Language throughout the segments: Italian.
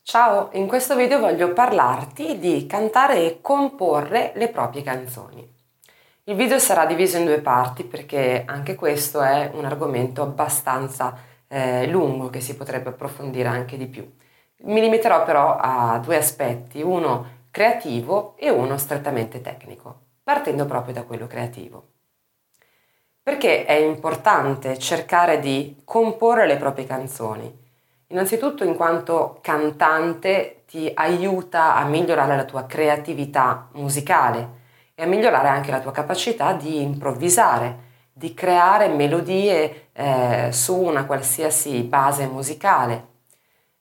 Ciao, in questo video voglio parlarti di cantare e comporre le proprie canzoni. Il video sarà diviso in due parti perché anche questo è un argomento abbastanza eh, lungo che si potrebbe approfondire anche di più. Mi limiterò però a due aspetti, uno creativo e uno strettamente tecnico, partendo proprio da quello creativo. Perché è importante cercare di comporre le proprie canzoni? Innanzitutto in quanto cantante ti aiuta a migliorare la tua creatività musicale e a migliorare anche la tua capacità di improvvisare, di creare melodie eh, su una qualsiasi base musicale.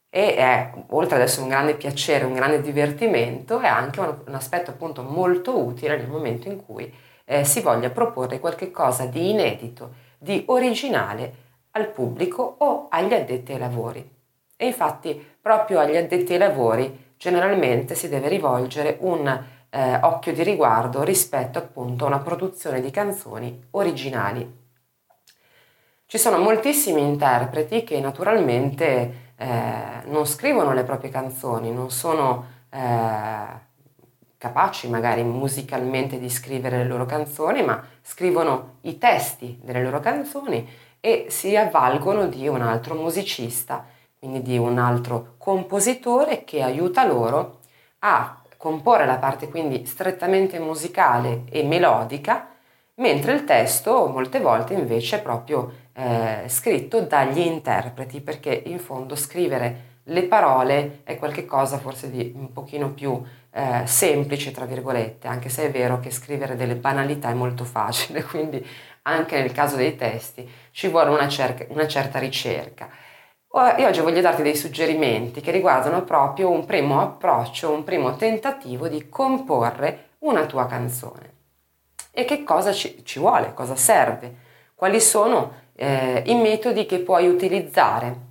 E è, oltre ad essere un grande piacere, un grande divertimento, è anche un, un aspetto appunto molto utile nel momento in cui eh, si voglia proporre qualcosa di inedito, di originale al pubblico o agli addetti ai lavori. E infatti proprio agli addetti ai lavori generalmente si deve rivolgere un eh, occhio di riguardo rispetto appunto a una produzione di canzoni originali. Ci sono moltissimi interpreti che naturalmente eh, non scrivono le proprie canzoni, non sono eh, capaci magari musicalmente di scrivere le loro canzoni, ma scrivono i testi delle loro canzoni e si avvalgono di un altro musicista quindi di un altro compositore che aiuta loro a comporre la parte quindi strettamente musicale e melodica, mentre il testo molte volte invece è proprio eh, scritto dagli interpreti, perché in fondo scrivere le parole è qualcosa forse di un pochino più eh, semplice, tra virgolette, anche se è vero che scrivere delle banalità è molto facile, quindi anche nel caso dei testi ci vuole una, cerca, una certa ricerca. Io oggi voglio darti dei suggerimenti che riguardano proprio un primo approccio, un primo tentativo di comporre una tua canzone. E che cosa ci, ci vuole, cosa serve, quali sono eh, i metodi che puoi utilizzare.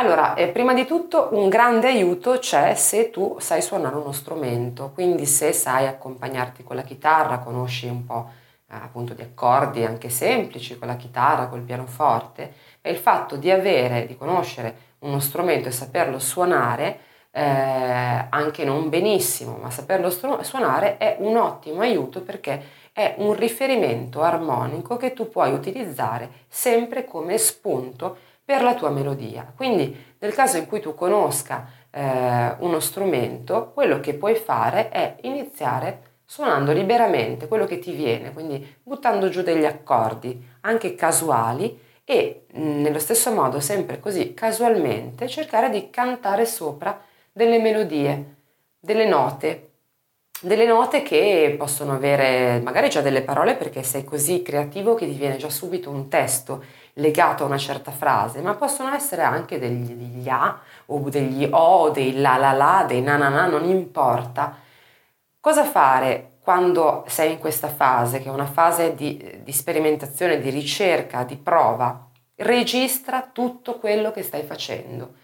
Allora, eh, prima di tutto un grande aiuto c'è se tu sai suonare uno strumento, quindi se sai accompagnarti con la chitarra, conosci un po' eh, appunto di accordi anche semplici con la chitarra, col pianoforte, e il fatto di avere, di conoscere uno strumento e saperlo suonare, eh, anche non benissimo, ma saperlo stru- suonare è un ottimo aiuto perché è un riferimento armonico che tu puoi utilizzare sempre come spunto per la tua melodia. Quindi nel caso in cui tu conosca eh, uno strumento, quello che puoi fare è iniziare suonando liberamente quello che ti viene, quindi buttando giù degli accordi, anche casuali, e mm, nello stesso modo, sempre così casualmente, cercare di cantare sopra delle melodie, delle note, delle note che possono avere magari già delle parole perché sei così creativo che ti viene già subito un testo legato a una certa frase, ma possono essere anche degli, degli A o degli O, dei la la la, dei na na na, non importa. Cosa fare quando sei in questa fase, che è una fase di, di sperimentazione, di ricerca, di prova, registra tutto quello che stai facendo.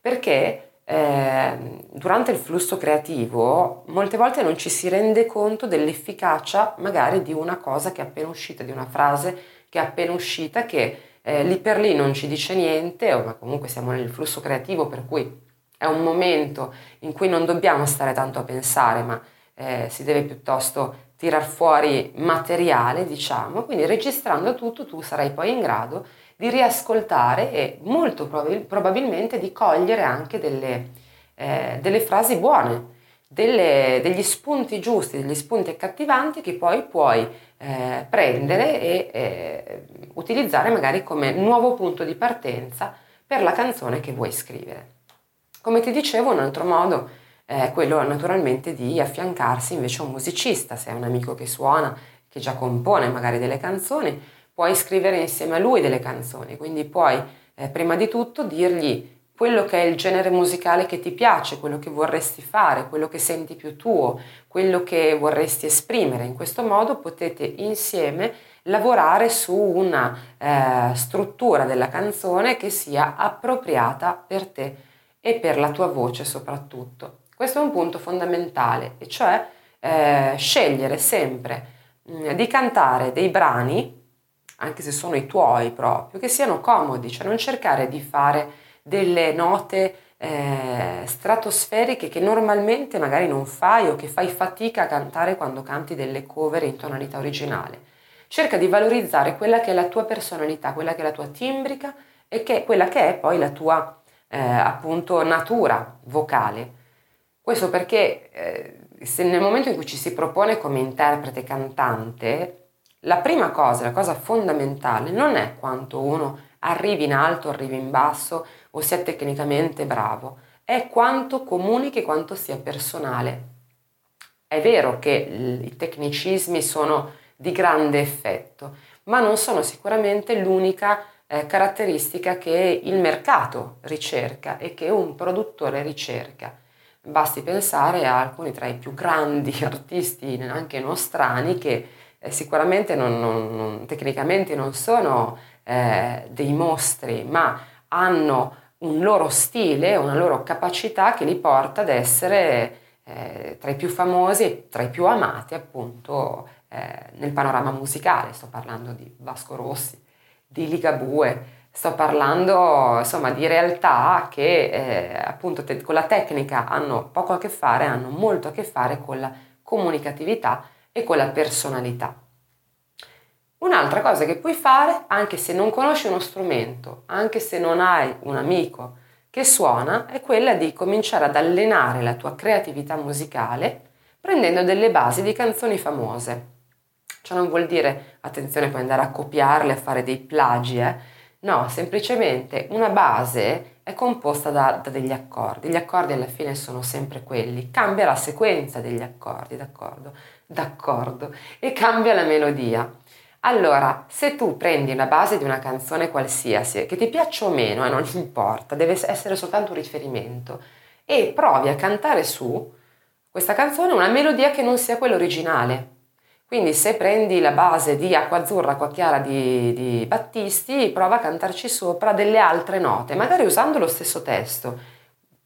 Perché eh, durante il flusso creativo molte volte non ci si rende conto dell'efficacia magari di una cosa che è appena uscita, di una frase che è appena uscita, che eh, lì per lì non ci dice niente, ma comunque siamo nel flusso creativo per cui è un momento in cui non dobbiamo stare tanto a pensare, ma eh, si deve piuttosto tirar fuori materiale, diciamo, quindi registrando tutto tu sarai poi in grado di riascoltare e molto prob- probabilmente di cogliere anche delle, eh, delle frasi buone, delle, degli spunti giusti, degli spunti accattivanti che poi puoi eh, prendere e eh, utilizzare magari come nuovo punto di partenza per la canzone che vuoi scrivere. Come ti dicevo, un altro modo è quello naturalmente di affiancarsi invece a un musicista, se è un amico che suona, che già compone magari delle canzoni, puoi scrivere insieme a lui delle canzoni, quindi puoi eh, prima di tutto dirgli quello che è il genere musicale che ti piace, quello che vorresti fare, quello che senti più tuo, quello che vorresti esprimere. In questo modo potete insieme lavorare su una eh, struttura della canzone che sia appropriata per te e per la tua voce soprattutto. Questo è un punto fondamentale, e cioè eh, scegliere sempre mh, mm, di cantare dei brani anche se sono i tuoi proprio, che siano comodi, cioè non cercare di fare delle note eh, stratosferiche che normalmente magari non fai o che fai fatica a cantare quando canti delle cover in tonalità originale. Cerca di valorizzare quella che è la tua personalità, quella che è la tua timbrica e che quella che è poi la tua eh, appunto natura vocale. Questo perché eh, se nel momento in cui ci si propone come interprete cantante, la prima cosa, la cosa fondamentale non è quanto uno arrivi in alto, arrivi in basso o sia tecnicamente bravo, è quanto comunichi, quanto sia personale. È vero che i tecnicismi sono di grande effetto, ma non sono sicuramente l'unica eh, caratteristica che il mercato ricerca e che un produttore ricerca. Basti pensare a alcuni tra i più grandi artisti, anche nostrani, che eh, sicuramente non, non, non, tecnicamente non sono eh, dei mostri, ma hanno un loro stile, una loro capacità che li porta ad essere eh, tra i più famosi e tra i più amati appunto eh, nel panorama musicale. Sto parlando di Vasco Rossi, di Ligabue, sto parlando insomma di realtà che eh, appunto te- con la tecnica hanno poco a che fare, hanno molto a che fare con la comunicatività e con la personalità. Un'altra cosa che puoi fare, anche se non conosci uno strumento, anche se non hai un amico che suona, è quella di cominciare ad allenare la tua creatività musicale prendendo delle basi di canzoni famose. Ciò non vuol dire, attenzione, puoi andare a copiarle, a fare dei plagi, eh? No, semplicemente una base è composta da, da, degli accordi. Gli accordi alla fine sono sempre quelli. Cambia la sequenza degli accordi, d'accordo? D'accordo. E cambia la melodia. Allora, se tu prendi la base di una canzone qualsiasi, che ti piaccia o meno, eh, non importa, deve essere soltanto un riferimento, e provi a cantare su questa canzone una melodia che non sia quella originale. Quindi se prendi la base di Acqua Azzurra, Acqua Chiara di, di Battisti, prova a cantarci sopra delle altre note, magari usando lo stesso testo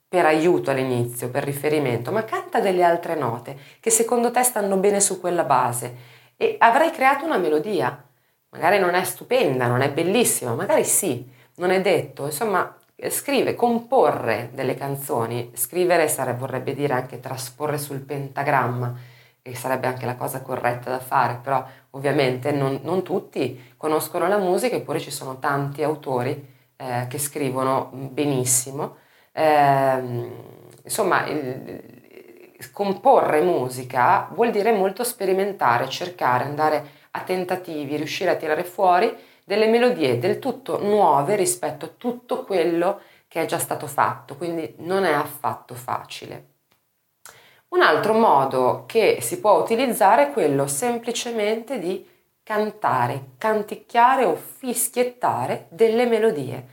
per aiuto all'inizio, per riferimento, ma canta delle altre note che secondo te stanno bene su quella base e avrai creato una melodia. Magari non è stupenda, non è bellissima, magari sì, non è detto. Insomma, scrive, comporre delle canzoni. Scrivere sarebbe, vorrebbe dire anche trasporre sul pentagramma, che sarebbe anche la cosa corretta da fare, però ovviamente non, non tutti conoscono la musica, eppure ci sono tanti autori eh, che scrivono benissimo. Eh, insomma, il, comporre musica vuol dire molto sperimentare, cercare, andare a tentativi, riuscire a tirare fuori delle melodie del tutto nuove rispetto a tutto quello che è già stato fatto, quindi non è affatto facile. Un altro modo che si può utilizzare è quello semplicemente di cantare, canticchiare o fischiettare delle melodie.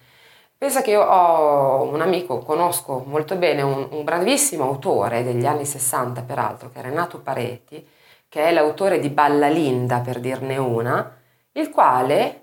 Pensa che io ho un amico, conosco molto bene, un, un bravissimo autore degli anni 60 peraltro, che è Renato Pareti, che è l'autore di Balla Linda per dirne una, il quale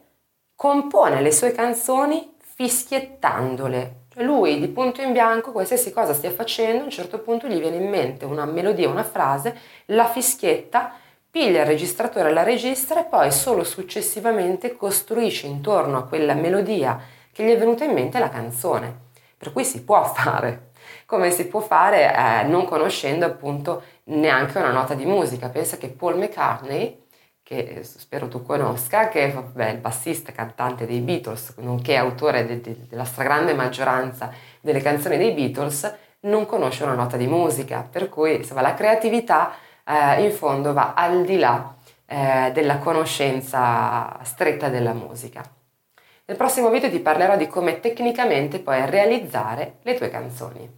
compone le sue canzoni fischiettandole. Cioè lui di punto in bianco, qualsiasi cosa stia facendo, a un certo punto gli viene in mente una melodia, una frase, la fischietta, piglia il registratore, la registra e poi solo successivamente costruisce intorno a quella melodia che gli è venuta in mente la canzone. Per cui si può fare, come si può fare eh, non conoscendo appunto neanche una nota di musica. Pensa che Paul McCartney, che spero tu conosca, che è il bassista cantante dei Beatles, nonché autore de- de- della stragrande maggioranza delle canzoni dei Beatles, non conosce una nota di musica, per cui insomma, la creatività eh, in fondo va al di là eh, della conoscenza stretta della musica. Nel prossimo video ti parlerò di come tecnicamente puoi realizzare le tue canzoni.